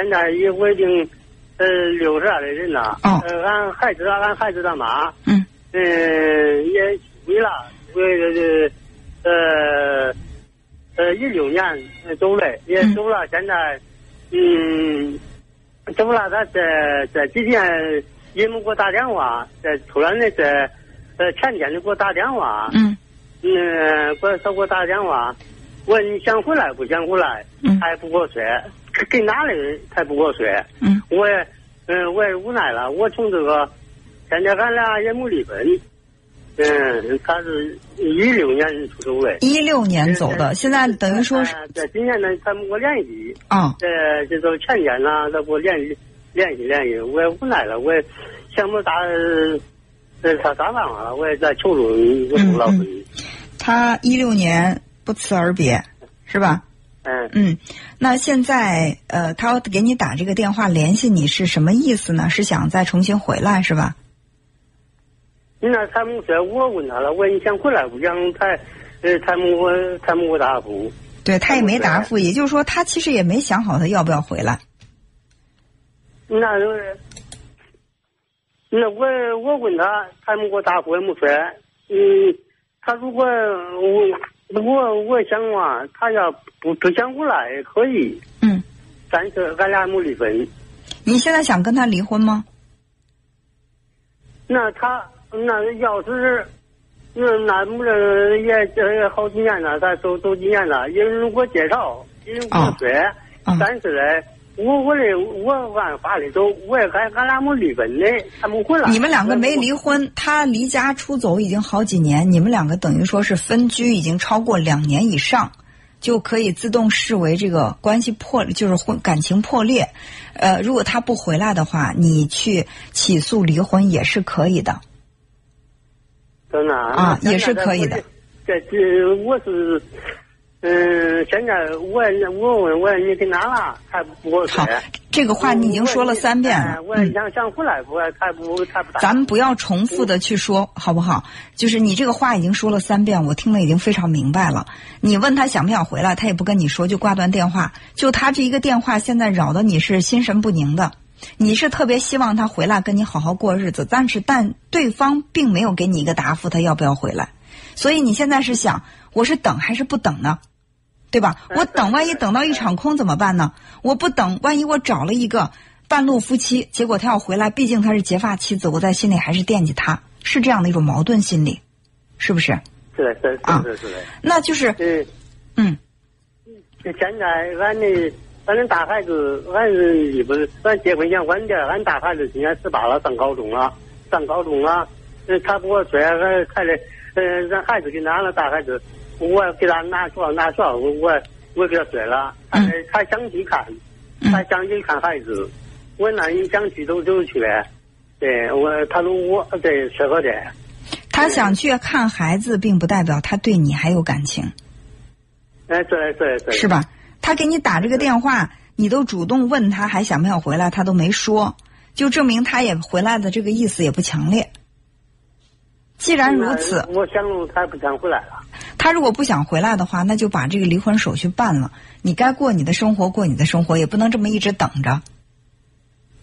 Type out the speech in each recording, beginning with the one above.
现在也我已经呃六十二的人了。哦呃，俺孩子俺孩子他妈，嗯嗯，也为了为呃呃呃一六年走了，也嗯走了。现在嗯走了，他这这几天也没给我打电话，这突然的这呃前天就给我打电话，嗯嗯，给我他给我打电话，问你想回来不想回来，嗯还不给我说，跟哪里才不跟我说，嗯我也嗯我也无奈了，我从这个现在俺俩也没离婚，嗯，他是一六年出走的，一六年走的，现在等于说是呃今年呢他没给我联系，啊，这这都前年呢他给我联系联系联系，我也无奈了，我也想不咋呃他咋办法了，我也在求助我嗯老婆，他一六年不辞而别，是吧？嗯。嗯，那现在呃，他给你打这个电话联系你是什么意思呢？是想再重新回来是吧？那他们说，我问他了，我说你想回来不想？他，呃，他们我他们我答复。对他也没答复，也就是说他其实也没想好他要不要回来。那就是，那我我问他，他们给我答复也没说。嗯，他如果我我我想嘛，他要不不想回来也可以，嗯，但是俺俩没离婚。你现在想跟他离婚吗？那他那要是那那没人也这好几年了，咱走走几年了，因为我介绍，因为我说，啊。但是呢，我我的我按法律走，我也俺俺俩没离婚的，他没回来。你们两个没离婚，他离家出走已经好几年，你们两个等于说是分居已经超过两年以上，就可以自动视为这个关系破，就是婚感情破裂。呃，如果他不回来的话，你去起诉离婚也是可以的。真的啊也是可以的。这这我是。嗯，现在我我问我你跟哪了？他不给我说好。这个话你已经说了三遍了。我也想想回来，不，他不他不答。咱们不要重复的去说，好不好？就是你这个话已经说了三遍，我听了已经非常明白了。你问他想不想回来，他也不跟你说，就挂断电话。就他这一个电话，现在扰得你是心神不宁的。你是特别希望他回来跟你好好过日子，但是但对方并没有给你一个答复，他要不要回来？所以你现在是想，我是等还是不等呢？对吧？我等，万一等到一场空怎么办呢？我不等，万一我找了一个半路夫妻，结果他要回来，毕竟他是结发妻子，我在心里还是惦记他，是这样的一种矛盾心理，是不是？是的，是啊是是是的。那就是，嗯嗯，现在俺的俺的大孩子，俺是不是，俺结婚前晚点，俺大孩子今年十八了，上高中了，上高中了。嗯，他给我说，俺孩子，嗯，咱孩子给拿了，大孩子，我给他拿学校拿学校，我我我给他说了，他嗯他想去看，嗯他想去看孩子，我那你想去都就去，对我，他说我对适合的，他想去看孩子，并不代表他对你还有感情，哎，对对对是吧？他给你打这个电话，你都主动问他还想不想回来，他都没说，就证明他也回来的这个意思也不强烈。既然如此，我想他不想回来了。他如果不想回来的话，那就把这个离婚手续办了。你该过你的生活，过你的生活，也不能这么一直等着。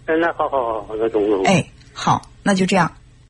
哎，那好好好，那中中。哎，好，那就这样。